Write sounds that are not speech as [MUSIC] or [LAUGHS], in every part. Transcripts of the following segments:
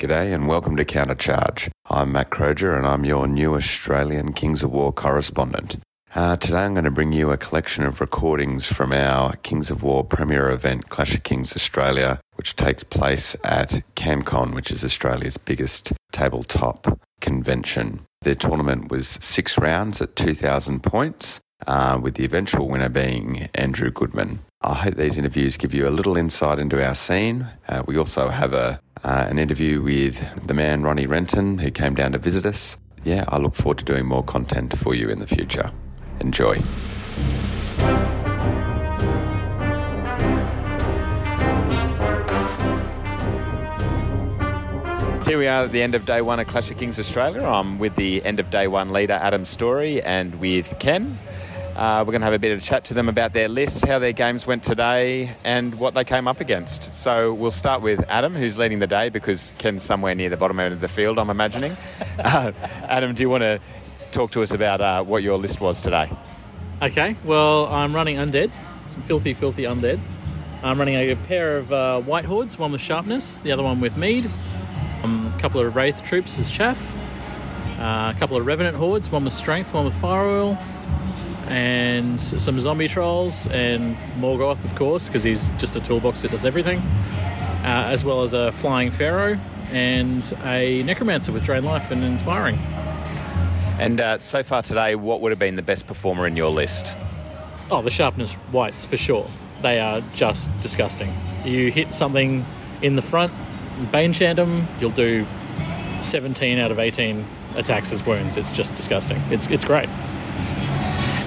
G'day and welcome to Countercharge. I'm Matt Croger and I'm your new Australian Kings of War correspondent. Uh, today I'm going to bring you a collection of recordings from our Kings of War premier event, Clash of Kings Australia, which takes place at CanCon, which is Australia's biggest tabletop convention. The tournament was six rounds at 2,000 points, uh, with the eventual winner being Andrew Goodman. I hope these interviews give you a little insight into our scene. Uh, we also have a, uh, an interview with the man Ronnie Renton, who came down to visit us. Yeah, I look forward to doing more content for you in the future. Enjoy. Here we are at the end of day one of Clash of Kings Australia. I'm with the end of day one leader, Adam Story, and with Ken. Uh, we're going to have a bit of a chat to them about their lists, how their games went today, and what they came up against. So we'll start with Adam, who's leading the day because Ken's somewhere near the bottom end of the field, I'm imagining. [LAUGHS] uh, Adam, do you want to talk to us about uh, what your list was today? Okay, well, I'm running undead, filthy, filthy undead. I'm running a pair of uh, wight hordes, one with sharpness, the other one with mead. Um, a couple of wraith troops as chaff. Uh, a couple of revenant hordes, one with strength, one with fire oil, and some zombie trolls, and Mhorgoth, of course, because he's just a toolbox that does everything, uh, as well as a flying pharaoh and a necromancer with drain life and inspiring. And uh, so far today, what would have been the best performer in your list? Oh, the sharpness wights for sure. They are just disgusting. You hit something in the front, bane chant 'em, you'll do 17 out of 18 attacks as wounds. It's just disgusting. It's it's great.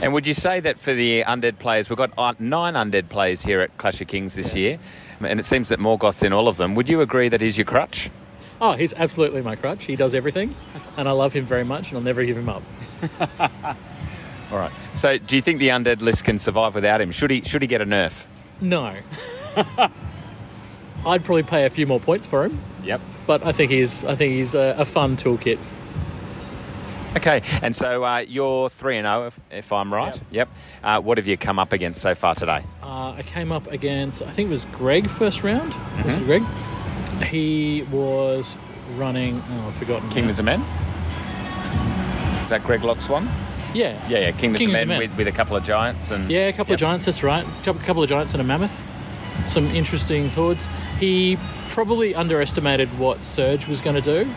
And would you say that for the undead players, we've got uh, nine undead players here at Clash of Kings this year, and it seems that Mhorgoth's in all of them. Would you agree that he's your crutch? Oh, he's absolutely my crutch. He does everything, and I love him very much, and I'll never give him up. [LAUGHS] All right. So, do you think the undead list can survive without him? Should he? Should he get a nerf? No. [LAUGHS] I'd probably pay a few more points for him, Yep. but I think he's I think he's a, a fun toolkit. Okay. And so uh, you're three and zero, if, if I'm right. Yep. Uh, what have you come up against so far today? Uh, I came up against, I think it was Greg first round. Was it Greg? He was running, oh, I've forgotten. Kingdoms of Men. Is that Greg Locke's one? Yeah. Yeah, yeah. Kingdoms, Kingdoms of Men. With, with a couple of giants and Yeah, a couple Yep. of giants, that's right. A couple of giants and a mammoth. Some interesting thoughts. He probably underestimated what Surge was going to do.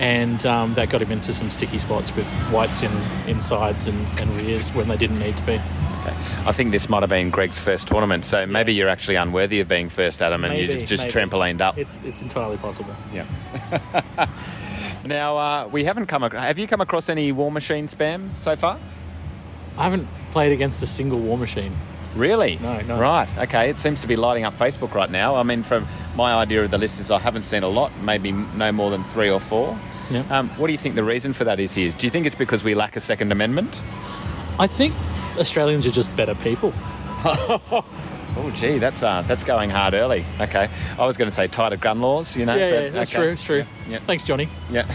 And um, that got him into some sticky spots with wights in, insides and, and rears when they didn't need to be. I think this might have been Greg's first tournament, so maybe you're actually unworthy of being first, Adam, and you Maybe, just, just maybe. trampolined up. It's, it's entirely possible. Yeah. [LAUGHS] now uh, we haven't come. Ac- have you come across any War Machine spam so far? I haven't played against a single war machine. Really? No, no. Right. Okay. It seems to be lighting up Facebook right now. I mean, from my idea of the list is I haven't seen a lot, maybe no more than three or four. Yeah. Um, what do you think the reason for that is here? Do you think it's because we lack a Second Amendment? I think Australians are just better people. [LAUGHS] Oh, gee, that's uh, that's going hard early. Okay. I was going to say tighter gun laws, you know. Yeah, but- yeah that's okay. true. It's true. Yeah. Thanks, Johnny. Yeah.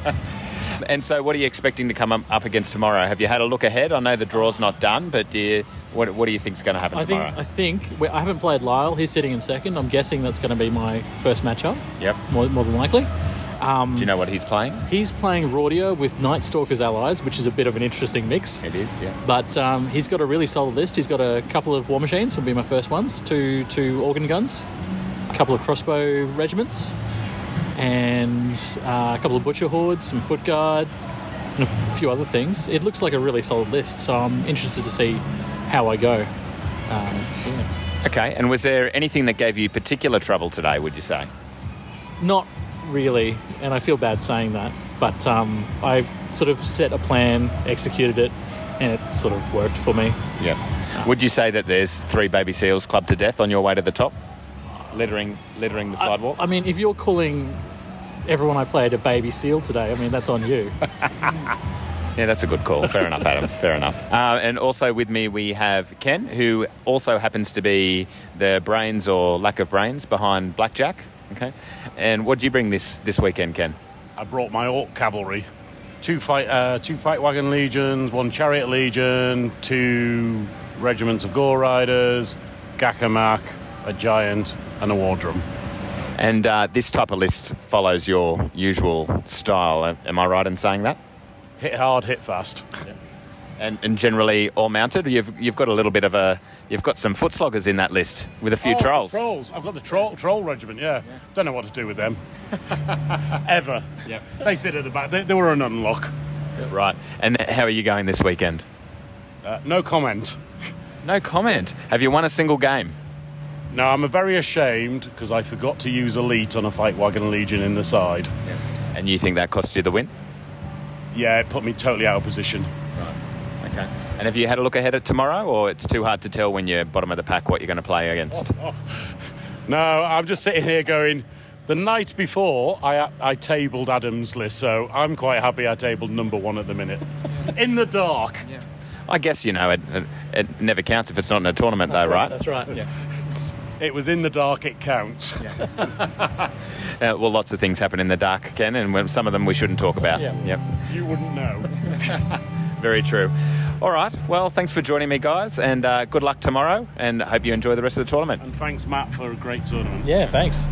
[LAUGHS] and so, what are you expecting to come up- up against tomorrow? Have you had a look ahead? I know the draw's not done, but do you, what, what do you think's going to happen I think? I think we, I haven't played Lyle. He's sitting in second. I'm guessing that's going to be my first matchup, yep. more, more than likely. Do you know what he's playing? He's playing Rordia with Night Stalker's allies, which is a bit of an interesting mix. It is, yeah. But um, he's got a really solid list. He's got a couple of war machines, will be my first ones. Two two organ guns, a couple of crossbow regiments, and uh, a couple of butcher hordes, some foot guard, and a few other things. It looks like a really solid list, so I'm interested to see how I go. Um, yeah. Okay, and was there anything that gave you particular trouble today, would you say? Not really, and I feel bad saying that, but um, I sort of set a plan, executed it, and it sort of worked for me. Yeah. Would you say that there's three baby seals clubbed to death on your way to the top, littering littering the sidewalk? I mean, if you're calling everyone I played a baby seal today, I mean, that's on you. [LAUGHS] Yeah, that's a good call. Fair enough, Adam. Fair enough. Uh, and also with me, we have Ken, who also happens to be the brains or lack of brains behind Blackjack. Okay. And what do you bring this this weekend, Ken? I brought my Orc cavalry, two fight, uh, two fight wagon legions, one chariot legion, two regiments of gore riders, Gakamak, a giant, and a war drum. And uh, this type of list follows your usual style. Am I right in saying that? Hit hard, hit fast. And, and generally all mounted. You've you've got a little bit of a you've got some foot sloggers in that list with a few Oh, trolls. Trolls. I've got the troll troll regiment. Yeah. Don't know what to do with them. [LAUGHS] Ever. Yeah. They sit at the back. They, they were an unlock. Right. And how are you going this weekend? Uh, no comment. No comment. Have you won a single game? No, I'm very ashamed because I forgot to use elite on a fight wagon legion in the side. And you think that cost you the win? Yeah, it put me totally out of position. And have you had a look ahead at tomorrow, or it's too hard to tell when you're bottom of the pack what you're going to play against? [LAUGHS] No, I'm just sitting here going. The night before, I I tabled Adam's list, so I'm quite happy I tabled number one at the minute. [LAUGHS] In the dark. I guess you know it, it. It never counts if it's not in a tournament, though, right? That's right. Yeah. [LAUGHS] It was in the dark. It counts. Uh, well, lots of things happen in the dark, Ken, and some of them we shouldn't talk about. Yeah. Yep. You wouldn't know. Very true. All right. Well, thanks for joining me, guys, and uh, good luck tomorrow. And hope you enjoy the rest of the tournament. And thanks, Matt, for a great tournament. Yeah, thanks.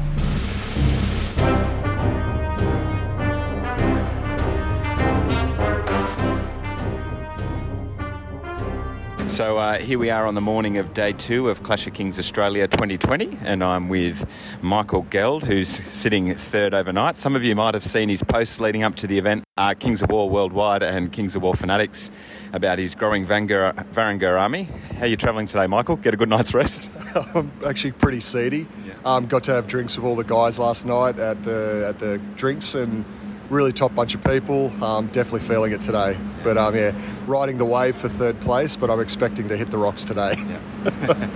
So uh, here we are on the morning of day two of Clash of Kings Australia 2020, and I'm with Michael Geld, who's sitting third overnight. Some of you might have seen his posts leading up to the event, uh, Kings of War Worldwide and Kings of War Fanatics, about his growing Vanguard, Varangur army. How are you travelling today, Michael? Get a good night's rest? [LAUGHS] I'm actually pretty seedy. Um, got to have drinks with all the guys last night at the at the drinks and really top bunch of people. Um, definitely feeling it today. But um, yeah, riding the wave for third place. But I'm expecting to hit the rocks today. [LAUGHS]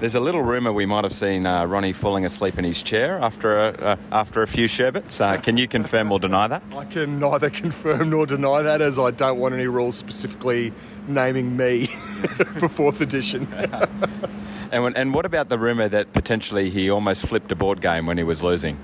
There's a little rumour we might have seen uh, Ronnie falling asleep in his chair after a, uh, after a few sherbets. Uh, can you confirm or deny that? I can neither [LAUGHS] confirm nor deny that, as I don't want any rules specifically naming me [LAUGHS] for fourth edition. And, when- and what about the rumour that potentially he almost flipped a board game when he was losing?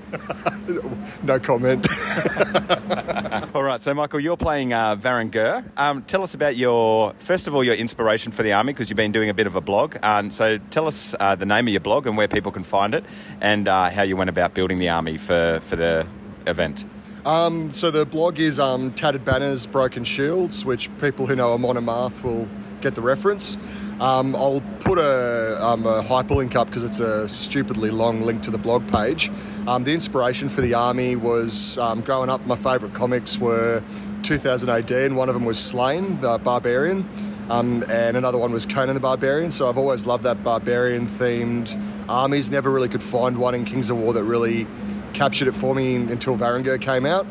[LAUGHS] no comment. [LAUGHS] All right, so Michael, you're playing uh, Varangur. Um, tell us about your, first of all, your inspiration for the army because you've been doing a bit of a blog. Um, so tell us uh, the name of your blog and where people can find it and uh, how you went about building the army for, for the event. Um, so the blog is um, Tattered Banners, Broken Shields, which people who know Amon Amarth will get the reference. Um, I'll put a, um, a hyperlink up because it's a stupidly long link to the blog page. Um, the inspiration for the army was um, growing up, my favourite comics were 2000 AD, and one of them was Sláine, the Barbarian, um, and another one was Conan the Barbarian. So I've always loved that barbarian themed armies. Never really could find one in Kings of War that really captured it for me until Varangur came out.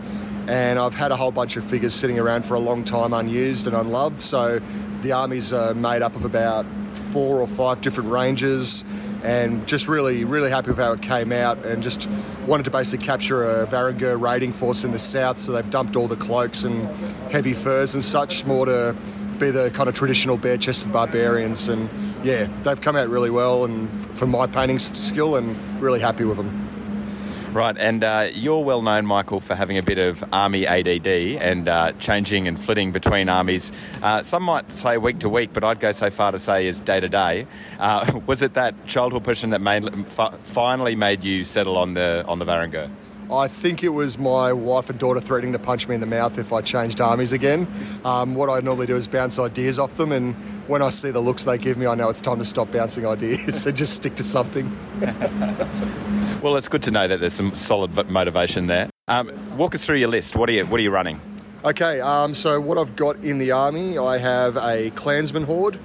And I've had a whole bunch of figures sitting around for a long time unused and unloved. So the armies are made up of about four or five different ranges and just really, really happy with how it came out and just wanted to basically capture a Varangur raiding force in the south. So they've dumped all the cloaks and heavy furs and such more to be the kind of traditional bare-chested barbarians. And yeah, they've come out really well and for my painting skill and really happy with them. Right, and uh, you're well known, Michael, for having a bit of army ADD and uh, changing and flitting between armies. Uh, some might say week to week, but I'd go so far to say is day to day. Uh, [LAUGHS] Was it that childhood passion that made, fi- finally made you settle on the on the Varangur? I think it was my wife and daughter threatening to punch me in the mouth if I changed armies again. Um, what I normally do is bounce ideas off them, and when I see the looks they give me, I know it's time to stop bouncing [LAUGHS] ideas and just stick to something. [LAUGHS] Well, it's good to know that there's some solid motivation there. Um, walk us through your list. What are you What are you running? Okay, um, so what I've got in the army, I have a Clansmen horde.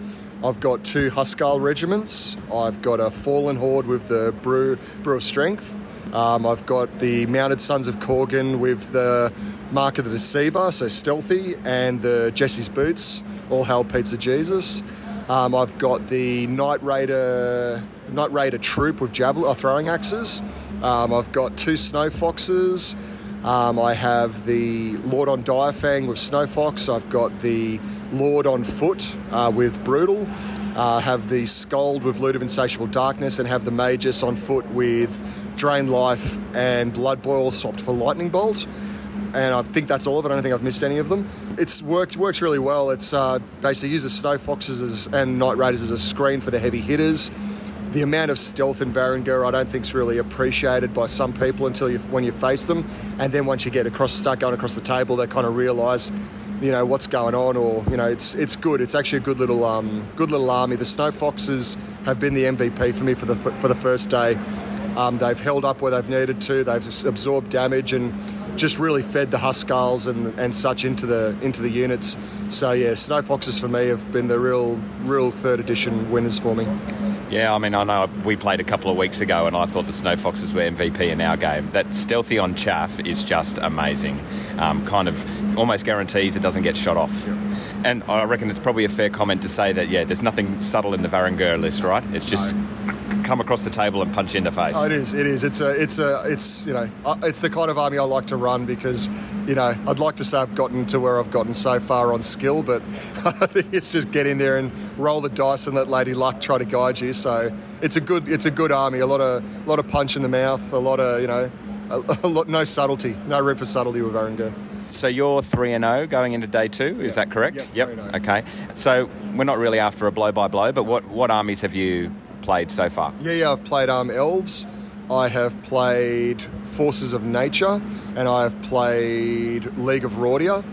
I've got two Huskarl regiments. I've got a Fallen horde with the Brew, Brew of Strength. Um, I've got the Mounted Sons of Korgaan with the Mark of the Deceiver, so stealthy, and the Jesse's Boots, all hail Pizza Jesus. Um, I've got the Night Raider Night Raider troop with javelin uh, throwing axes. Um, I've got two Snow Foxes. Um, I have the Lord on Direfang with Snow Fox. I've got the Lord on foot uh, with Brutal. Uh, have the Skald with Lute of Insatiable Darkness, and have the Magus on foot with Drain Life and Blood Boil swapped for Lightning Bolt. And I think that's all of it. I don't think I've missed any of them. It's worked works really well. It's uh, basically uses Snow Foxes as, and Night Raiders as a screen for the heavy hitters the amount of stealth in Varangur I don't think is really appreciated by some people until you when you face them, and then once you get across, start going across the table, they kind of realise, you know, what's going on, or you know, it's it's good. It's actually a good little um, good little army. The Snow Foxes have been the MVP for me for the for the first day. Um, they've held up where they've needed to. They've absorbed damage and just really fed the Huskarls and, and such into the into the units. So yeah, Snow Foxes for me have been the real real third edition winners for me. Yeah, I mean, I know we played a couple of weeks ago and I thought the Snow Foxes were MVP in our game. That stealthy on chaff is just amazing. Um, kind of almost guarantees it doesn't get shot off. Yeah. And I reckon it's probably a fair comment to say that, yeah, there's nothing subtle in the Varangur list, right? It's just no. Come across the table and punch you in the face. Oh, it is. It is. It's a. It's a. It's you know. Uh, it's the kind of army I like to run because, you know, I'd like to say I've gotten to where I've gotten so far on skill, but [LAUGHS] I think it's just get in there and roll the dice and let Lady Luck try to guide you. So it's a good. It's a good army. A lot of. A lot of punch in the mouth. A lot of. You know. A, [LAUGHS] a lot. No subtlety. No room for subtlety with Varangur. So you're 3 and 0 going into day 2, is that correct? Yep. yep. Oh. Okay. So we're not really after a blow by blow, but what, what armies have you played so far? Yeah, yeah, I've played um, Elves. I have played Forces of Nature, and I have played League of Rordia.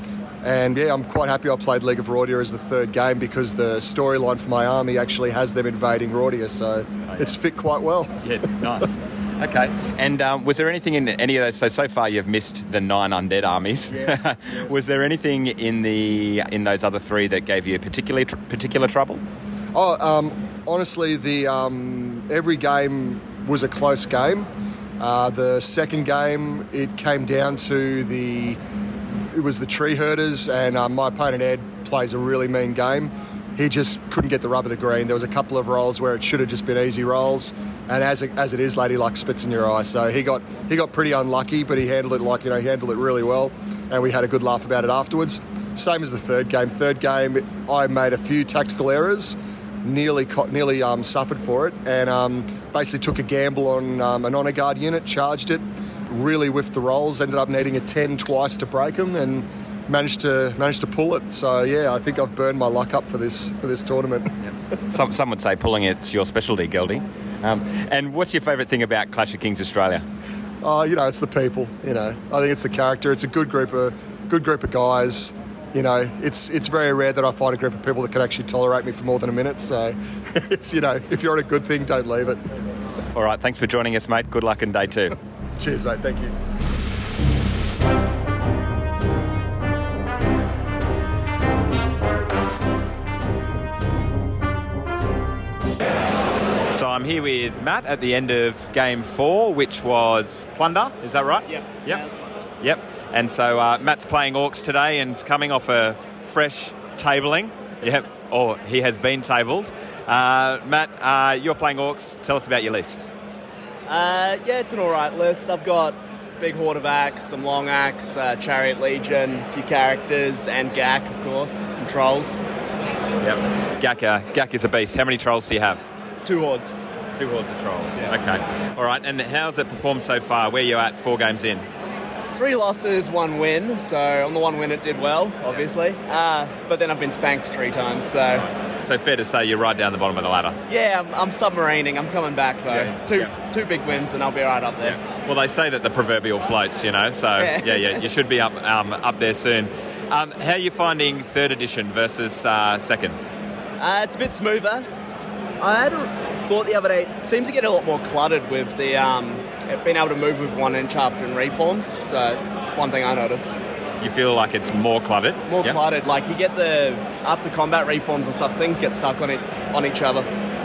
And yeah, I'm quite happy I played League of Rordia as the third game because the storyline for my army actually has them invading Rordia, so oh, yeah. it's fit quite well. Yeah, nice. Okay. And um, was there anything in any of those? So so far you've missed the nine undead armies. Yes, yes. [LAUGHS] was there anything in the in those other three that gave you particularly tr- particular trouble? Oh, um, honestly, the um, every game was a close game. Uh, the second game, it came down to the it was the tree herders, and uh, my opponent Ed plays a really mean game he just couldn't get the rub of the green. There was a couple of rolls where it should have just been easy rolls, and as it, as it is, Lady Luck spits in your eye. So he got he got pretty unlucky, but he handled it like you know he handled it really well, and we had a good laugh about it afterwards. Same as the third game. Third game, I made a few tactical errors, nearly nearly um, suffered for it, and um, basically took a gamble on um, an honor guard unit, charged it, really whiffed the rolls, ended up needing a ten twice to break them, and managed to managed to pull it. So yeah, I think I've burned my luck up for this for this tournament. [LAUGHS] Yep. Some some would say pulling it's your specialty, Geldy. Um, and what's your favourite thing about Clash of Kings Australia? Uh, you know, it's the people. You know, I think it's the character. It's a good group of good group of guys. You know, it's it's very rare that I find a group of people that can actually tolerate me for more than a minute. So, [LAUGHS] it's you know, if you're on a good thing, don't leave it. All right, thanks for joining us, mate. Good luck in day two. [LAUGHS] Cheers, mate. Thank you. So I'm here with Matt at the end of game four, which was Plunder. Is that right? Yep. Yep. Yep. And so uh, Matt's playing Orcs today and coming off a fresh tabling. Yep. Or he has been tabled. Uh, Matt, uh, you're playing Orcs. Tell us about your list. Uh, yeah, it's an alright list. I've got big horde of axe, some long axe, uh, chariot legion, a few characters, and Gak, of course, some trolls. Yep. Gak, uh, Gak is a beast. How many trolls do you have? Two hordes. Two hordes of trolls. Yeah. Okay. All right. And how's it performed so far? Where are you at four games in? Three losses, one win. So on the one win, it did well, obviously. Uh, but then I've been spanked three times. So. So fair to say you're right down the bottom of the ladder. Yeah, I'm, I'm submarining. I'm coming back though. Yeah. Two yeah. two big wins, and I'll be right up there. Yeah. Well, they say that the proverbial floats, you know. So yeah, yeah, you should be up um, up there soon. Um, how are you finding third edition versus uh, second? Uh, it's a bit smoother. I had a thought the other day seems to get a lot more cluttered with the um, being able to move with one inch after in reforms. So it's one thing I noticed. You feel like it's more cluttered. More yep. cluttered. Like you get the after combat reforms and stuff, things get stuck on it on each other.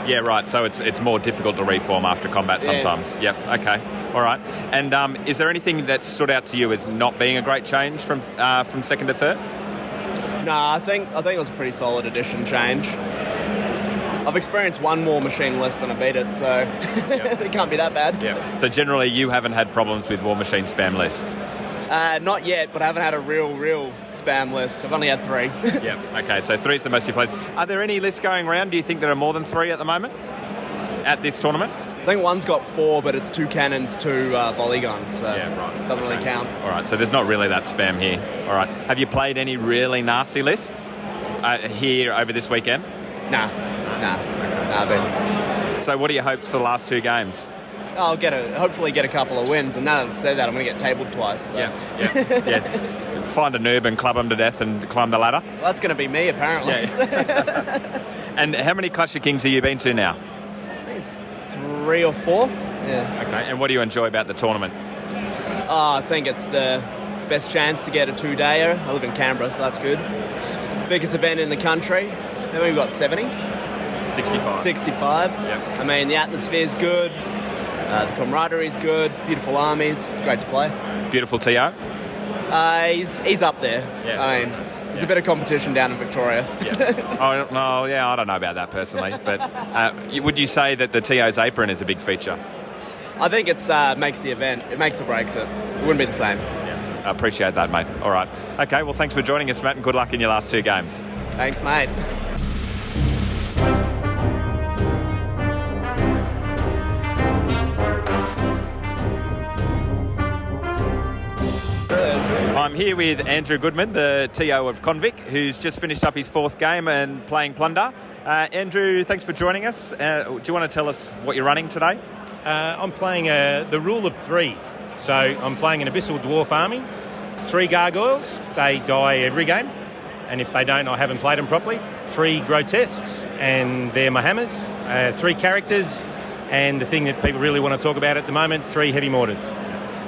Yeah, right. So it's it's more difficult to reform after combat sometimes. Yeah. Yep. Okay. All right. And um, is there anything that stood out to you as not being a great change from uh, from second to third? No, nah, I think I think it was a pretty solid addition change. I've experienced one War Machine list and I beat it, so [LAUGHS] it can't be that bad. Yeah. So generally, you haven't had problems with War Machine spam lists. Uh, not yet, but I haven't had a real, real spam list. I've only had three. [LAUGHS] yeah. Okay. So three is the most you've played. Are there any lists going around? Do you think there are more than three at the moment at this tournament? I think one's got four, but it's two cannons, two uh, volley guns, so Yeah, right. doesn't really count. All right. So there's not really that spam here. All right. Have you played any really nasty lists uh, here over this weekend? Nah, nah, nah. But So what are your hopes for the last two games? I'll get a hopefully get a couple of wins, and now that I've said that, I'm going to get tabled twice. So. Yeah. Yeah. yeah. [LAUGHS] Find a noob and club him to death and climb the ladder. Well, that's going to be me apparently. Yeah. [LAUGHS] And how many Clash of Kings have you been to now? Three or four. Yeah. Okay. And what do you enjoy about the tournament? Oh, I think it's the best chance to get a two-dayer. I live in Canberra, so that's good. Biggest event in the country. How many we got? 70? 65. 65. Yep. I mean, the atmosphere's good. Uh, the camaraderie's good. Beautiful armies. It's great to play. Beautiful TO. Uh, he's, he's up there. Yeah. I mean, there's a bit of competition down in Victoria. Yeah. [LAUGHS] oh no, yeah, I don't know about that personally, but uh, would you say that the TO's apron is a big feature? I think it's uh, makes the event. It makes or breaks it. It wouldn't be the same. Yeah. I appreciate that, mate. All right. Okay, well, thanks for joining us, Matt, and good luck in your last two games. Thanks, mate. I'm here with Andrew Goodman, the TO of Convic, who's just finished up his fourth game and playing Plunder. Uh, Andrew, thanks for joining us. Uh, do you want to tell us what you're running today? Uh, I'm playing uh, the rule of three. So I'm playing an Abyssal Dwarf army. Three gargoyles, they die every game. And if they don't, I haven't played them properly. Three grotesques, and they're my hammers. Uh, three characters, and the thing that people really want to talk about at the moment, three heavy mortars.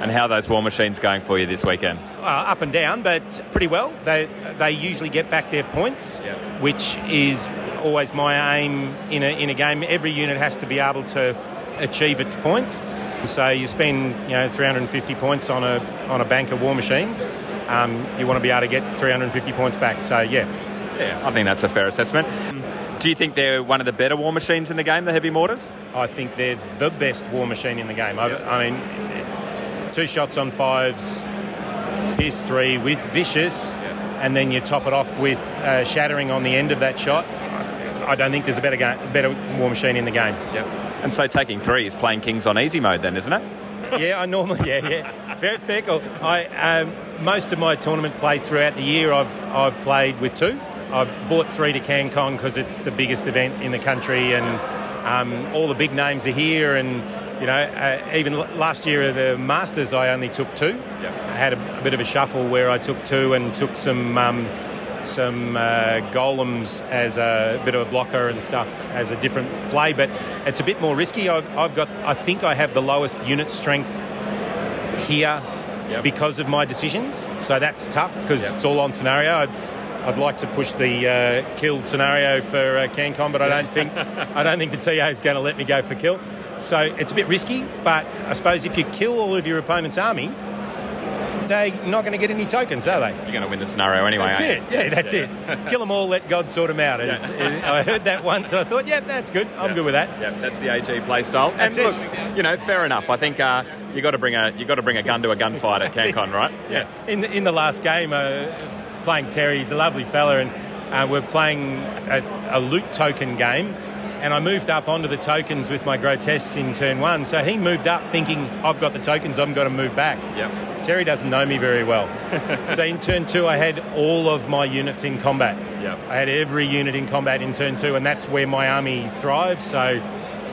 And how are those war machines going for you this weekend? Uh, up and down, but pretty well. They they usually get back their points, Yeah. which is always my aim in a in a game. Every unit has to be able to achieve its points. So you spend you know 350 points on a on a bank of war machines. Um, you want to be able to get 350 points back. So yeah, Yeah, I think that's a fair assessment. Do you think they're one of the better war machines in the game, the heavy mortars? I think they're the best war machine in the game. I, I mean, two shots on fives, Pierce three with vicious, and then you top it off with uh, shattering on the end of that shot. I don't think there's a better game, better war machine in the game. Yep. And so taking three is playing Kings on easy mode then, isn't it? [LAUGHS] yeah, I normally yeah yeah fair, fair call. I um, most of my tournament play throughout the year. I've I've played with two. I bought three to CanCon because it's the biggest event in the country, and um, all the big names are here. And you know, uh, even last year at the Masters, I only took two. I had a, a bit of a shuffle where I took two and took some. Um, some uh, golems as a bit of a blocker and stuff as a different play, but it's a bit more risky. I've, I've got, I think I have the lowest unit strength here because of my decisions, so that's tough because it's all on scenario. I'd, I'd like to push the uh, kill scenario for uh, CanCon, but I don't think I don't think the TA is going to let me go for kill. So it's a bit risky, but I suppose if you kill all of your opponent's army, they're not going to get any tokens, are they? You're going to win the scenario anyway, That's it. Yeah, that's [LAUGHS] it. Kill them all, let God sort them out. Is- is- I heard that once, and I thought, yeah, that's good. I'm Yeah. good with that. Yeah, that's the AG playstyle. and it. look, you know, fair enough. I think uh, you got to bring a you got to bring a gun to a gunfight [LAUGHS] at CanCon, right? Yeah. In the, in the last game, uh, playing Terry, he's a lovely fella, and uh, we're playing a, a loot token game. And I moved up onto the tokens with my grotesques in turn one. So he moved up thinking, I've got the tokens, I'm going to move back. Yep. Terry doesn't know me very well. [LAUGHS] so in turn two, I had all of my units in combat. Yep. I had every unit in combat in turn two, and that's where my army thrives. So,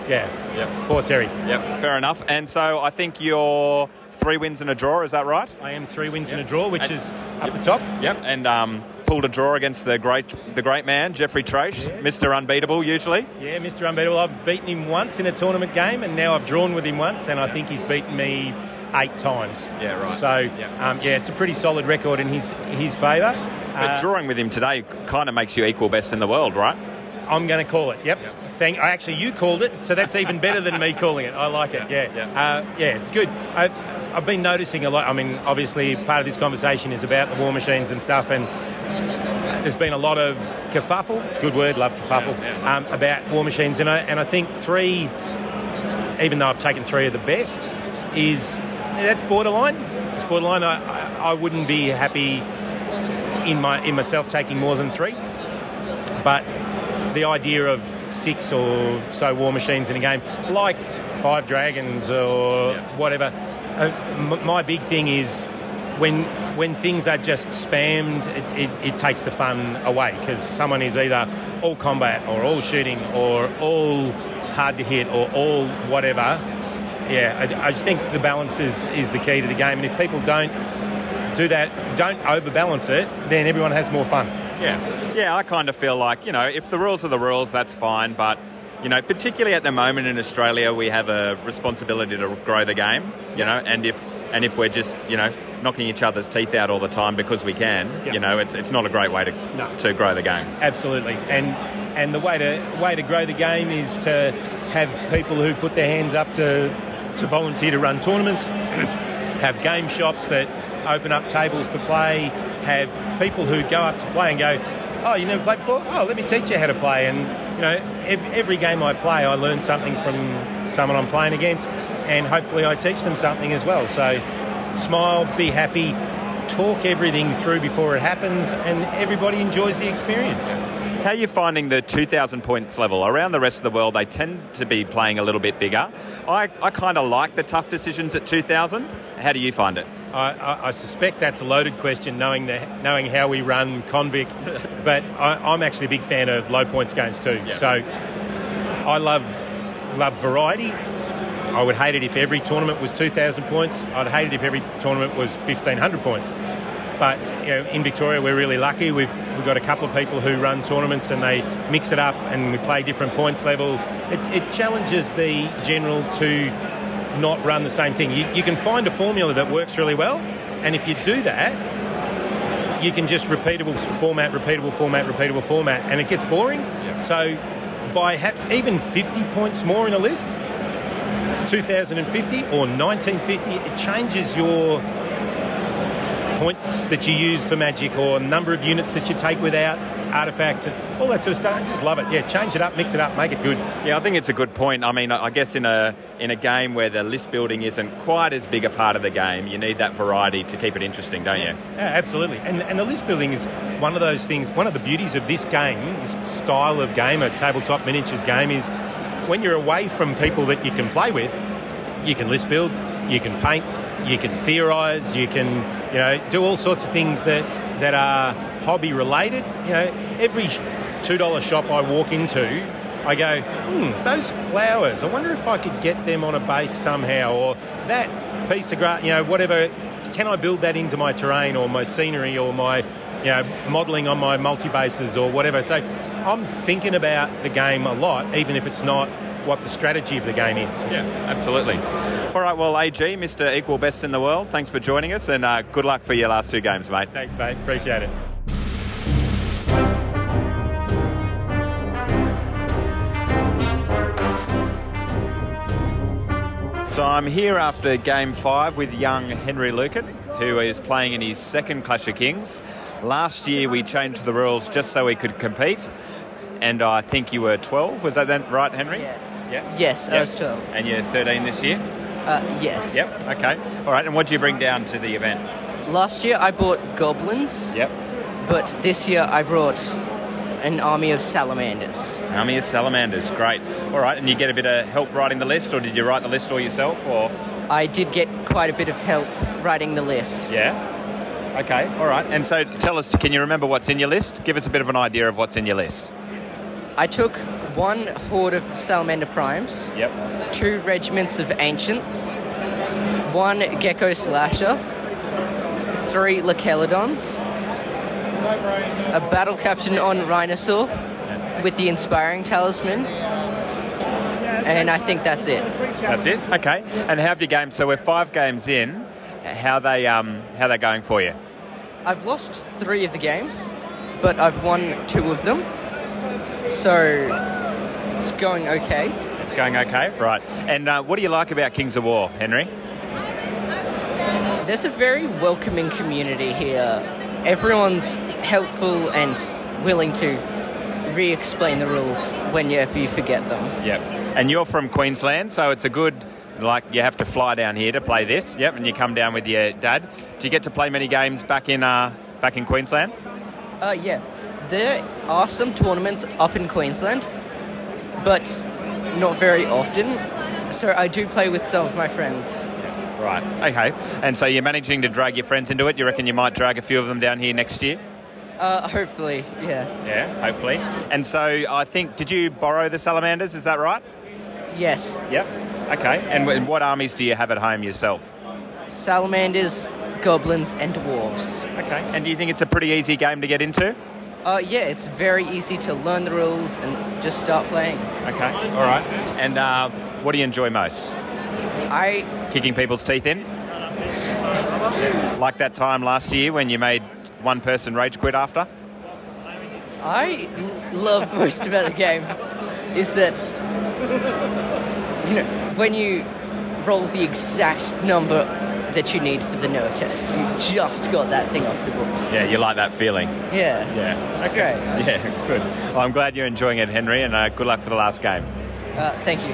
yeah, Yep. poor Terry. Yep. Fair enough. And so I think you're three wins and a draw. Is that right? I am three wins and a draw, which And- is up the top. Yep. And um, pulled a draw against the great the great man Jeffrey Trace, Mr. Unbeatable usually. Yeah, Mr. Unbeatable. I've beaten him once in a tournament game, and now I've drawn with him once, and I think he's beaten me eight times. Yeah, right. So, Yeah. Um, yeah, it's a pretty solid record in his his favour. But Uh, drawing with him today kind of makes you equal best in the world, right? I'm going to call it. Yep. Thank. I actually you called it, so that's even better than me [LAUGHS] calling it. I like it. Yeah. Yeah, Uh, yeah, it's good. I, I've been noticing a lot. I mean, obviously, part of this conversation is about the war machines and stuff, and there's been a lot of kerfuffle, good word, love kerfuffle, um, about War Machines. And I, and I think three, even though I've taken three of the best, is that's borderline. It's borderline. I, I, I wouldn't be happy in my in myself taking more than three. But the idea of six or so war machines in a game, like five dragons or whatever, uh, m- my big thing is when when things are just spammed, it, it, it takes the fun away because someone is either all combat or all shooting or all hard to hit or all whatever. Yeah, I, I just think the balance is, is the key to the game, and if people don't do that, don't overbalance it, then everyone has more fun. Yeah, yeah. I kind of feel like you know, if the rules are the rules, that's fine. But you know, particularly at the moment in Australia, we have a responsibility to grow the game. You know, and if and if we're just you know knocking each other's teeth out all the time because we can, you know, it's it's not a great way to No. to grow the game. Absolutely, and and the way to way to grow the game is to have people who put their hands up to to volunteer to run tournaments, [CLEARS THROAT] have game shops that open up tables for play, have people who go up to play and go, oh, you never played before? Oh, let me teach you how to play. And you know, every game I play, I learn something from someone I'm playing against, and hopefully I teach them something as well. So smile, be happy. Talk everything through before it happens, and everybody enjoys the experience. How are you finding the 2,000 points level? Around the rest of the world, they tend to be playing a little bit bigger. I, I kind of like the tough decisions at 2,000. How do you find it? I, I, I suspect that's a loaded question, knowing the, knowing how we run Convict. [LAUGHS] but I, I'm actually a big fan of low points games too. So I love love variety. I would hate it if every tournament was 2,000 points. I'd hate it if every tournament was 1,500 points. But you know, in Victoria, we're really lucky. We've, we've got a couple of people who run tournaments and they mix it up and we play different points level. It, it challenges the general to not run the same thing. You, you can find a formula that works really well, and if you do that, you can just repeatable format, repeatable format, repeatable format, and it gets boring. So, by ha- even 50 points more in a list, 2050 or 1950, it changes your points that you use for magic or number of units that you take without artifacts and all that sort of stuff. I just love it. Yeah, change it up, mix it up, make it good. Yeah, I think it's a good point. I mean, I guess in a in a game where the list building isn't quite as big a part of the game, you need that variety to keep it interesting, don't you? Yeah, absolutely. And, and the list building is one of those things, one of the beauties of this game, this style of game, a tabletop miniatures game, is when you're away from people that you can play with, you can list build, you can paint, you can theorise, you can, you know, do all sorts of things that, that are hobby related. You know, every $2 shop I walk into, I go, hmm, those flowers, I wonder if I could get them on a base somehow, or that piece of grass, you know, whatever, can I build that into my terrain or my scenery or my, you know, modelling on my multi-bases or whatever. So I'm thinking about the game a lot, even if it's not what the strategy of the game is. Yeah, absolutely. All right, well, AG, Mr. Equal Best in the World, thanks for joining us and uh, good luck for your last two games, mate. Thanks, mate. Appreciate it. So I'm here after game five with young Henry Lucan, who is playing in his second Clash of Kings. Last year we changed the rules just so he could compete, and I think you were 12. Was that then right, Henry? Yeah. Yeah. Yes, I was 12. And you're 13 this year? Uh, yes. Yep. Okay. All right. And what did you bring down to the event? Last year I bought goblins, Yep. but this year I brought an army of salamanders. Army of Salamanders. Great. All right. And you get a bit of help writing the list, or did you write the list all yourself, or? I did get quite a bit of help writing the list. Yeah. Okay. All right. And so tell us, can you remember what's in your list? Give us a bit of an idea of what's in your list. I took one horde of salamander primes, Yep. two regiments of ancients, one gecko slasher, three Lakelodons, a battle captain on Rhinosaur with the inspiring talisman, and I think that's it. That's it. Okay. And how have your games? So we're five games in. How they um how they going for you? I've lost three of the games, but I've won two of them, so it's going okay. It's going okay. Right. And uh, what do you like about Kings of War, Henry? There's a very welcoming community here. Everyone's helpful and willing to re-explain the rules whenever you forget them. Yep. And you're from Queensland, so it's a good like you have to fly down here to play this. Yep. And you come down with your dad. Do you get to play many games back in uh, back in Queensland? Uh, yeah, there are some tournaments up in Queensland, but not very often. So I do play with some of my friends. Right. Okay. And so you're managing to drag your friends into it. You reckon you might drag a few of them down here next year? Uh, hopefully, yeah. Yeah, hopefully. And so I think, did you borrow the salamanders? Is that right? Yes. Yep. Okay. And what armies do you have at home yourself? Salamanders, goblins, and dwarves. Okay. And do you think it's a pretty easy game to get into? Uh, yeah, it's very easy to learn the rules and just start playing. Okay. All right. And uh, what do you enjoy most? I Kicking people's teeth in? like that time last year when you made one person rage quit after? I l- love most about the game is that you know when you roll the exact number that you need for the nerve test, you just got that thing off the book. Yeah, you like that feeling. Yeah, Yeah. it's great. [LAUGHS] Yeah, good. Well, I'm glad you're enjoying it, Henry, and uh, good luck for the last game. Uh, thank you.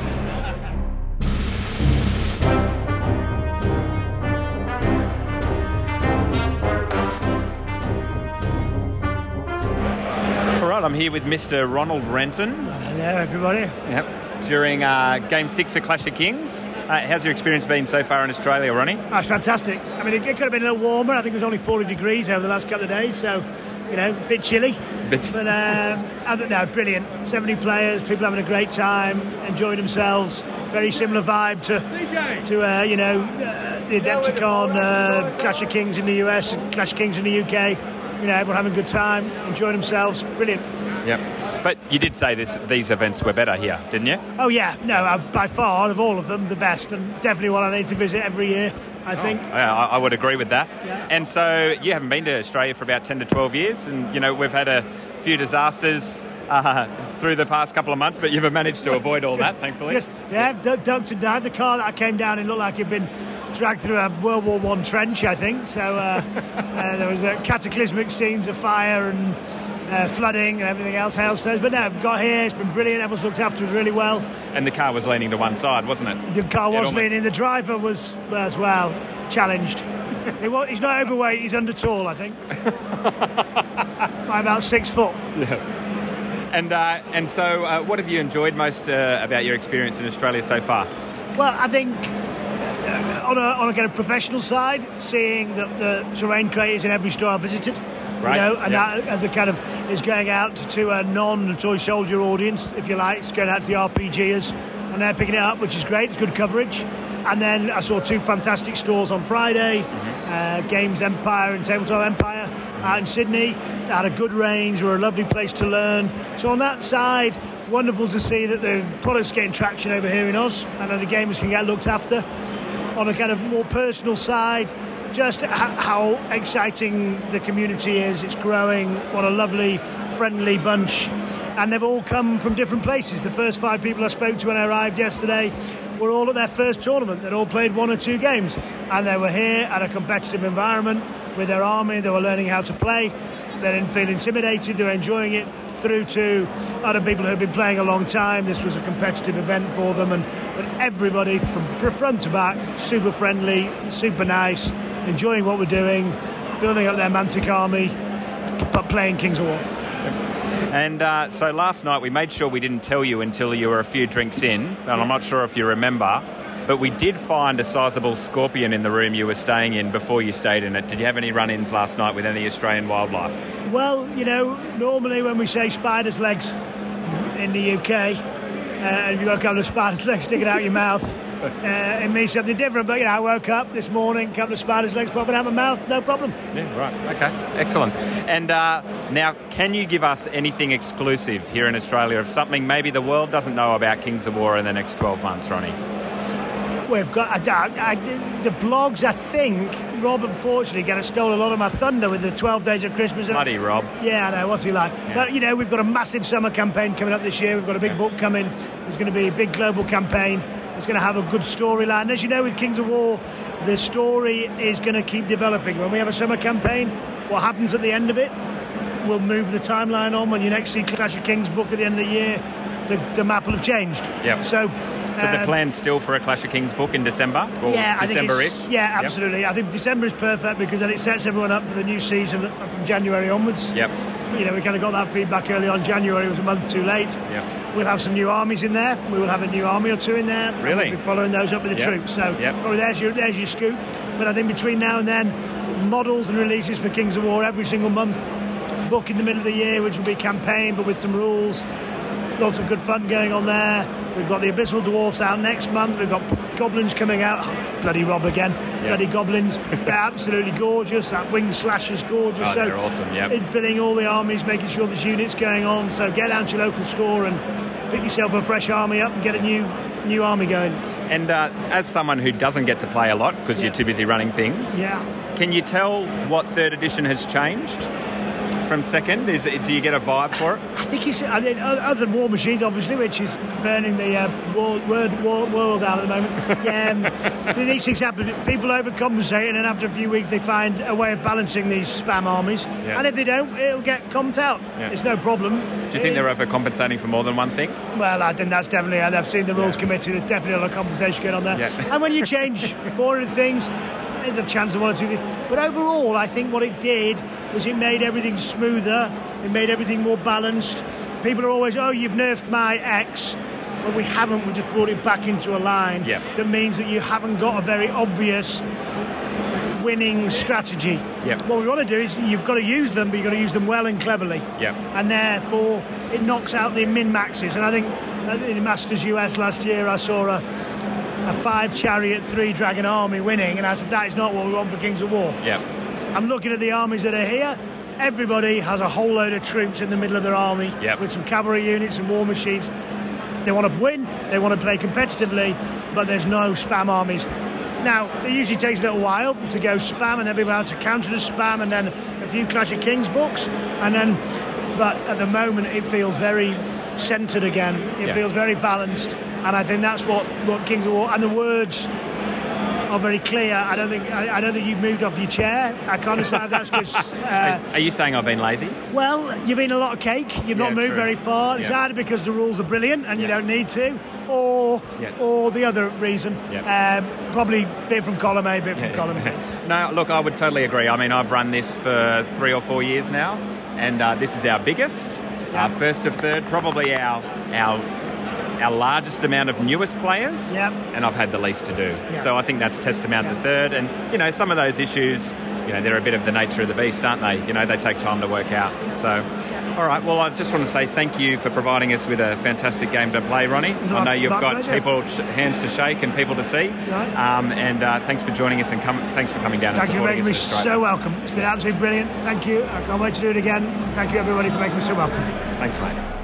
All right, I'm here with Mr. Ronald Renton. Hello, everybody. Yep. During uh, Game 6 of Clash of Kings. Uh, how's your experience been so far in Australia, Ronnie? It's fantastic. I mean, it, it could have been a little warmer. I think it was only 40 degrees over the last couple of days, so, you know, a bit chilly. Bit- But, um, other, no, brilliant. 70 players, people having a great time, enjoying themselves. Very similar vibe to, to uh, you know, uh, the Adepticon, uh, Clash of Kings in the US, and Clash of Kings in the UK. You know, everyone having a good time, enjoying themselves. Brilliant. Yep. But you did say this, these events were better here, didn't you? Oh, yeah. No, I've, by far, of all of them, the best, and definitely one I need to visit every year, I think. Yeah, I, I would agree with that. Yeah. And so you haven't been to Australia for about 10 to 12 years, and you know, we've had a few disasters uh, through the past couple of months, but you've managed to avoid all [LAUGHS] that, thankfully. Just, yeah, d- ducked and dived. The car that I came down in looked like it'd been dragged through a World War One trench, I think. So uh, [LAUGHS] uh, there was uh, cataclysmic scenes of fire and uh, flooding and everything else, hailstones. But no, we've got here. It's been brilliant. Everyone's looked after us really well. And the car was leaning to one side, wasn't it? The car was almost- leaning. The driver was as well challenged. [LAUGHS] He wa- he's not overweight. He's under tall, I think. [LAUGHS] By about six foot. Yeah. And uh, and so, uh, what have you enjoyed most uh, about your experience in Australia so far? Well, I think uh, on a, on a kind of professional side, seeing that the terrain creators in every store I visited, Right, you know, and yeah. that as a kind of is going out to a non-toy soldier audience, if you like, it's going out to the RPGers, and they're picking it up, which is great. It's good coverage. And then I saw two fantastic stores on Friday, Mm-hmm. uh, Games Empire and Tabletop Empire out in Sydney. They had a good range, were a lovely place to learn. So on that side, wonderful to see that the product's getting traction over here in Oz, and that the gamers can get looked after. On a kind of more personal side, just how exciting the community is. It's growing. What a lovely, friendly bunch. And they've all come from different places. The first five people I spoke to when I arrived yesterday were all at their first tournament. They'd all played one or two games. And they were here at a competitive environment with their army. They were learning how to play. They didn't feel intimidated. They were enjoying it through to other people who have been playing a long time. This was a competitive event for them, and but everybody from front to back, super friendly, super nice, enjoying what we're doing, building up their Mantic army, but playing Kings of War. And uh, so last night we made sure we didn't tell you until you were a few drinks in, and I'm not sure if you remember, but we did find a sizable scorpion in the room you were staying in before you stayed in it. Did you have any run-ins last night with any Australian wildlife? Well, you know, normally when we say spider's legs in the UK, uh, and you've got a couple of spider's legs sticking out your mouth, uh, it means something different. But you know, I woke up this morning, a couple of spider's legs popping out my mouth, no problem. Yeah, right. Okay, excellent. And uh, now, can you give us anything exclusive here in Australia of something maybe the world doesn't know about Kings of War in the next 12 months, Ronnie? We've got I, I, I- the blogs. I think Rob unfortunately kind of stole a lot of my thunder with the 12 days of Christmas. Bloody Rob. Yeah, I know. What's he like? But you know, we've got a massive summer campaign coming up this year. We've got a big book coming. There's going to be a big global campaign. It's going to have a good storyline. As you know, with Kings of War, the story is going to keep developing. When we have a summer campaign, what happens at the end of it will move the timeline on when you next see Clash of Kings book at the end of the year. The, the map will have changed. Yeah. So. So the um, plan's still for a Clash of Kings book in December or yeah, December-ish. Yeah, Yep. absolutely. I think December is perfect because then it sets everyone up for the new season from January onwards. Yep. You know, we kind of got that feedback early on. January was a month too late. Yep. We'll have some new armies in there. We will have a new army or two in there. Really? We'll be following those up with the Yep. troops. So Yep. probably there's your there's your scoop. But I think between now and then, models and releases for Kings of War every single month. Book in the middle of the year, which will be campaign, but with some rules. Lots of good fun going on there. We've got the Abyssal Dwarfs out next month. We've got Goblins coming out. [LAUGHS] Bloody Rob again. Bloody Goblins. [LAUGHS] They're absolutely gorgeous. That wing slash is gorgeous. Oh, so they're awesome, yep. infilling all the armies, making sure there's units going on. So get down to your local store and pick yourself a fresh army up and get a new new army going. And uh, as someone who doesn't get to play a lot because you're too busy running things, Yeah. can you tell what third edition has changed from second? Is it, do you get a vibe for it? I think it's I mean, other than War Machines, obviously, which is burning the uh, world, word, world, world out at the moment. [LAUGHS] Yeah, um, these things happen. People overcompensate, and then after a few weeks, they find a way of balancing these spam armies. Yeah. And if they don't, it'll get comped out. Yeah. It's no problem. Do you think they're overcompensating for more than one thing? Well, I think that's definitely, and I've seen the rules committee, there's definitely a lot of compensation going on there. Yeah. And when you change [LAUGHS] 400 things, there's a chance of one or two things. But overall, I think what it did was it made everything smoother, it made everything more balanced. People are always, oh, you've nerfed my X. But we haven't, we just brought it back into a line Yeah. that means that you haven't got a very obvious winning strategy. Yeah. What we want to do is you've got to use them, but you've got to use them well and cleverly Yeah. and therefore it knocks out the min maxes. And I think uh, in Masters US last year, I saw a, a five chariot, three dragon army winning, and I said that is not what we want for Kings of War. Yeah. I'm looking at the armies that are here. Everybody has a whole load of troops in the middle of their army Yep. with some cavalry units and war machines. They want to win, they want to play competitively, but there's no spam armies. Now, it usually takes a little while to go spam and everyone else to counter the spam and then a few Clash of Kings books. And then, but at the moment, it feels very centered again. It Yeah. feels very balanced. And I think that's what, what Kings of War, and the words are very clear. I don't think I, I don't think you've moved off your chair. I can't understand that's because [LAUGHS] uh, Are you saying I've been lazy? well, you've eaten a lot of cake. You've not moved true. very far. It's Yeah. either because the rules are brilliant and you don't need to, or Yeah. or the other reason. Yeah. Um, probably bit from column A, bit from column B. [LAUGHS] No, look, I would totally agree. I mean, I've run this for three or four years now, and uh, this is our biggest, our first of third, probably our our our largest amount of newest players, Yep. and I've had the least to do. Yeah. So I think that's testament Yeah. to third. And you know, some of those issues, you know, they're a bit of the nature of the beast, aren't they? You know, they take time to work out. So. All right. Well, I just want to say thank you for providing us with a fantastic game to play, Ronnie. I know you've got pleasure. people sh- hands to shake and people to see. Right. Um, and uh, thanks for joining us and come, thanks for coming down Thank and you for supporting making me us Australia. so welcome. It's been absolutely brilliant. Thank you. I can't wait to do it again. Thank you everybody for making me so welcome. Thanks, mate.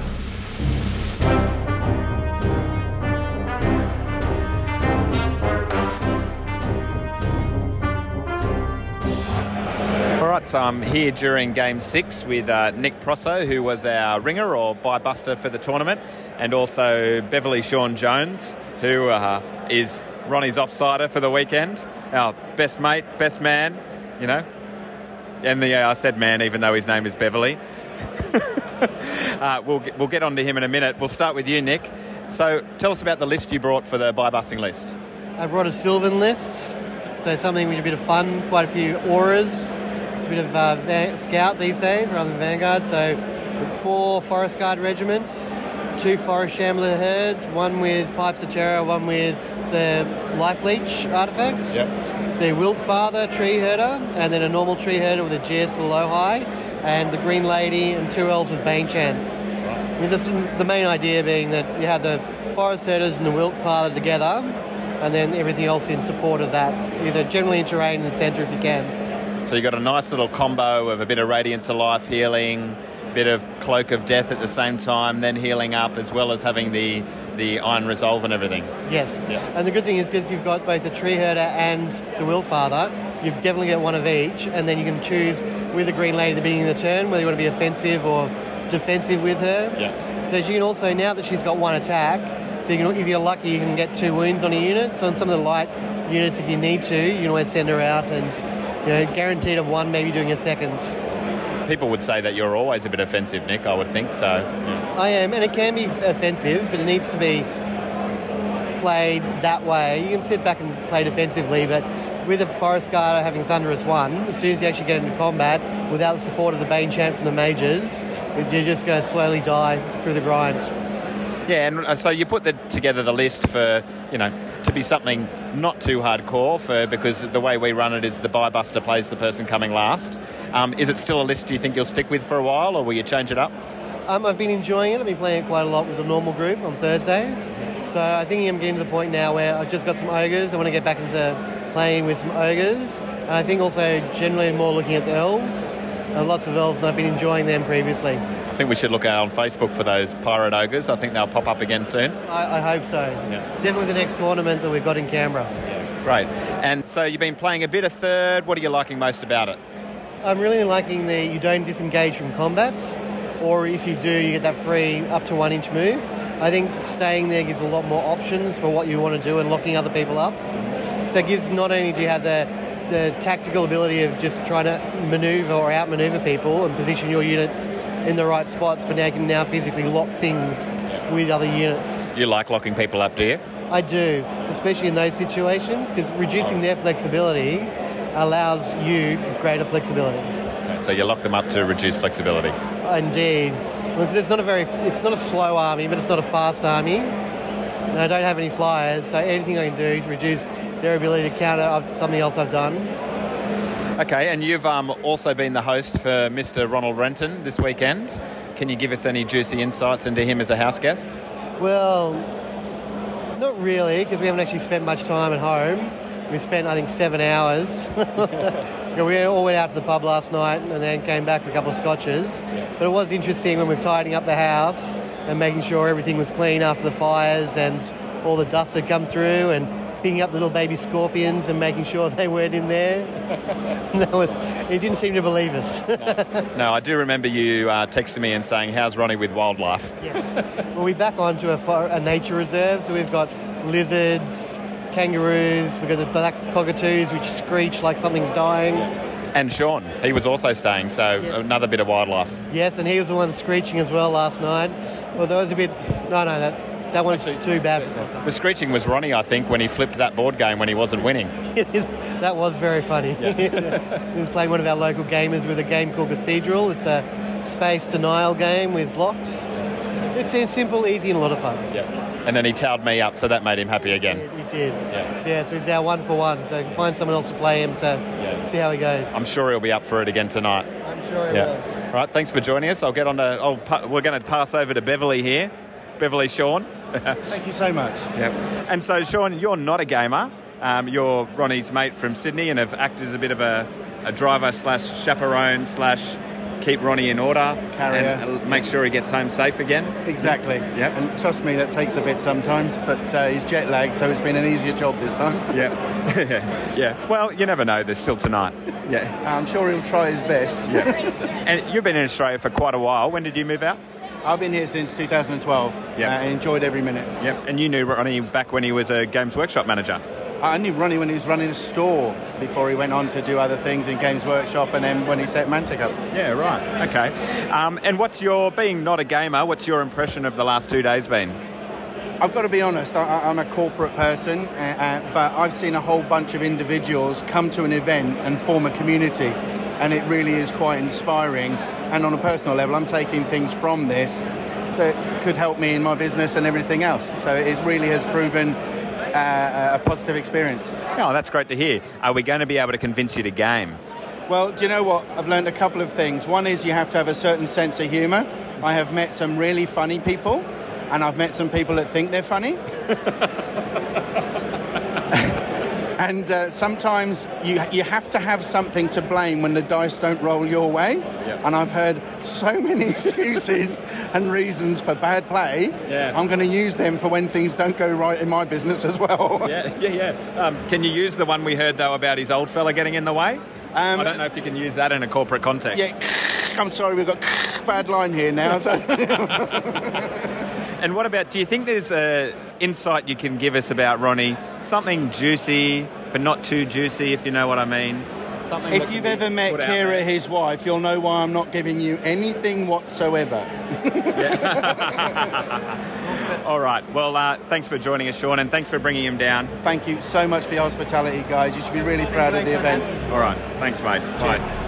I'm here during Game Six with uh, Nick Prosso, who was our ringer or bye-buster for the tournament, and also Beverly Sean Jones, who uh, is Ronnie's offsider for the weekend. Our best mate, best man, you know. And the, uh, I said man, even though his name is Beverly. [LAUGHS] Uh, we'll, get, we'll get on to him in a minute. We'll start with you, Nick. So tell us about the list you brought for the bye-busting list. I brought a Sylvan list, so something with a bit of fun, quite a few auras. It's a bit of uh, va- scout these days rather than vanguard. So four forest guard regiments, two forest shambler herds, one with pipes of terror, one with the life leech artifact. Yep. The Wilt Father tree herder, and then a normal tree herder with a GS Alohi, and the Green Lady and two elves with Bane Chant. I mean, this, the main idea being that you have the forest herders and the Wilt Father together, and then everything else in support of that, either generally in terrain in the centre if you can. So you've got a nice little combo of a bit of Radiance of Life healing, a bit of Cloak of Death at the same time, then healing up, as well as having the, the Iron Resolve and everything. Yes. Yeah. And the good thing is because you've got both the tree herder and the Wilt Father, you definitely get one of each, and then you can choose with the Green Lady at the beginning of the turn whether you want to be offensive or defensive with her. Yeah. So she can also, now that she's got one attack, so you can, if you're lucky, you can get two wounds on a unit. So on some of the light units, if you need to, you can always send her out and, you know, guaranteed of one, maybe doing a second. people would say that you're always a bit offensive, Nick. I would think so. Yeah. I am, and it can be offensive, but it needs to be played that way. You can sit back and play defensively, but with a Forest Guard having Thunderous 1, as soon as you actually get into combat, without the support of the Bane Chant from the Majors, you're just going to slowly die through the grind. Yeah, and uh, so you put the, together the list for, you know, to be something not too hardcore for because the way we run it is the bye buster plays the person coming last. Um, is it still a list you think you'll stick with for a while, or will you change it up? Um, I've been enjoying it. I've been playing it quite a lot with the normal group on Thursdays. So I think I'm getting to the point now where I've just got some ogres. I want to get back into playing with some ogres. And I think also generally more looking at the elves. Uh, lots of elves, and I've been enjoying them previously. I think we should look out on Facebook for those pirate ogres. I think they'll pop up again soon. I, I hope so. Yeah. Definitely the next tournament that we've got in Canberra. Yeah, Great. And so you've been playing a bit of third. What are you liking most about it? I'm really liking the you don't disengage from combat, or if you do, you get that free up to one inch move. I think staying there gives a lot more options for what you want to do and locking other people up. So it gives not only do you have the the tactical ability of just trying to maneuver or outmaneuver people and position your units in the right spots, but now you can now physically lock things with other units. You like locking people up, do you? I do, especially in those situations, because reducing their flexibility allows you greater flexibility. So you lock them up to reduce flexibility. Indeed. 'cause it's not a very, it's not a slow army, but it's not a fast army. And I don't have any flyers, so anything I can do to reduce their ability to counter something else I've done. Okay, and you've um, also been the host for Mr. Ronald Renton this weekend. Can you give us any juicy insights into him as a house guest? Well, not really, because we haven't actually spent much time at home. We spent, I think, seven hours. [LAUGHS] We all went out to the pub last night and then came back for a couple of scotches. But it was interesting when we were tidying up the house and making sure everything was clean after the fires and all the dust had come through and picking up the little baby scorpions and making sure they weren't in there. [LAUGHS] was, he didn't seem to believe us. No, I do remember you uh, texting me and saying, How's Ronnie with wildlife? Yes. well, we're back onto a, for- a nature reserve, so we've got lizards, kangaroos, we've got the black cockatoos which screech like something's dying. And Sean, he was also staying, so another bit of wildlife. Yes, and he was the one screeching as well last night. Well, that was a bit. No, no, that that one's too bad. The screeching was Ronnie, I think, when he flipped that board game when he wasn't winning. [LAUGHS] that was very funny. [LAUGHS] he was playing one of our local gamers with a game called Cathedral. It's a space denial game with blocks. It seems simple, easy, and a lot of fun. Yeah. And then he towed me up, so that made him happy again. He did. Yeah. so he's now one for one. So find someone else to play him to see how he goes. I'm sure he'll be up for it again tonight. I'm sure he Yeah. will. All right, thanks for joining us. I'll get on to. I'll, we're going to pass over to Beverly here. Beverly Sean. Thank you so much. Yep. And so, Sean, you're not a gamer. Um, you're Ronnie's mate from Sydney and have acted as a bit of a, a driver slash chaperone slash keep Ronnie in order. Carrier. And uh, make sure he gets home safe again. Exactly. Yep. And trust me, that takes a bit sometimes, but uh, he's jet lagged, so it's been an easier job this time. [LAUGHS] Yeah. [LAUGHS] yeah. Well, you never know. There's still tonight. [LAUGHS] Yeah. I'm sure he'll try his best. Yeah. and you've been in Australia for quite a while. When did you move out? I've been here since 2012 Yeah. uh, and enjoyed every minute. Yep. And you knew Ronnie back when he was a Games Workshop manager. I knew Ronnie when he was running a store before he went on to do other things in Games Workshop and then when he set Mantic up. Yeah, right. Okay. Um, and what's your, being not a gamer, what's your impression of the last two days been? I've got to be honest, I, I'm a corporate person, uh, uh, but I've seen a whole bunch of individuals come to an event and form a community, and it really is quite inspiring. And on a personal level, I'm taking things from this that could help me in my business and everything else. So it really has proven uh, a positive experience. Oh, that's great to hear. Are we going to be able to convince you to game? Well, do you know what? I've learned a couple of things. One is you have to have a certain sense of humour. I have met some really funny people, and I've met some people that think they're funny. [LAUGHS] and uh, sometimes you, you have to have something to blame when the dice don't roll your way. Yeah. And I've heard so many [LAUGHS] excuses and reasons for bad play. Yeah. I'm going to use them for when things don't go right in my business as well. [LAUGHS] Yeah, yeah, yeah. Um, can you use the one we heard, though, about his old fella getting in the way? Um, I don't know if you can use that in a corporate context. Yeah, I'm sorry, we've got [LAUGHS] bad line here now. So. And what about, do you think there's a insight you can give us about Ronnie? Something juicy, but not too juicy, if you know what I mean. something? If you've ever met put Kira, his wife, you'll know why I'm not giving you anything whatsoever. [LAUGHS] All right. Well, uh, thanks for joining us, Sean, and thanks for bringing him down. Thank you so much for your hospitality, guys. You should be really proud of the event. All right. Thanks, mate. Bye.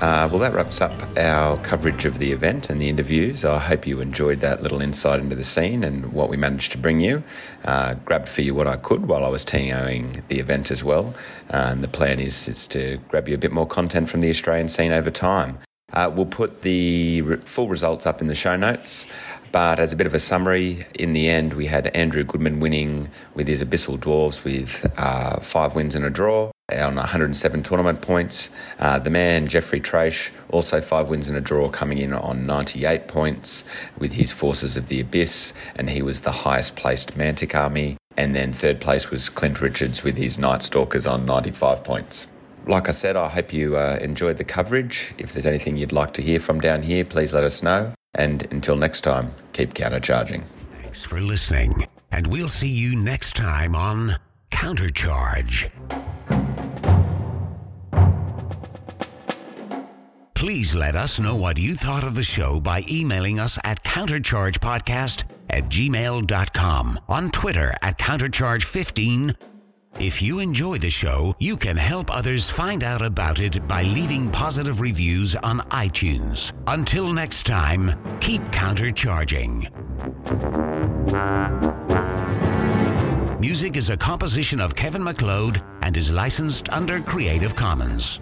Uh, well, that wraps up our coverage of the event and the interviews. I hope you enjoyed that little insight into the scene and what we managed to bring you. Uh, grabbed for you what I could while I was TOing the event as well. Uh, and the plan is, is to grab you a bit more content from the Australian scene over time. Uh, we'll put the re- full results up in the show notes. But as a bit of a summary, in the end, we had Andrew Goodman winning with his Abyssal Dwarves with uh, five wins and a draw on 107 tournament points. Uh, the man, Jeffrey Traish, also five wins and a draw, coming in on 98 points with his Forces of the Abyss, and he was the highest placed Mantic Army. And then third place was Clint Richards with his Night Stalkers on 95 points. Like I said, I hope you uh, enjoyed the coverage. If there's anything you'd like to hear from down here, please let us know. And until next time, keep countercharging. Thanks for listening, and we'll see you next time on Countercharge. Please let us know what you thought of the show by emailing us at counterchargepodcast at gmail.com, on Twitter at countercharge15. If you enjoy the show, you can help others find out about it by leaving positive reviews on iTunes. Until next time, keep countercharging. Music is a composition of Kevin MacLeod and is licensed under Creative Commons.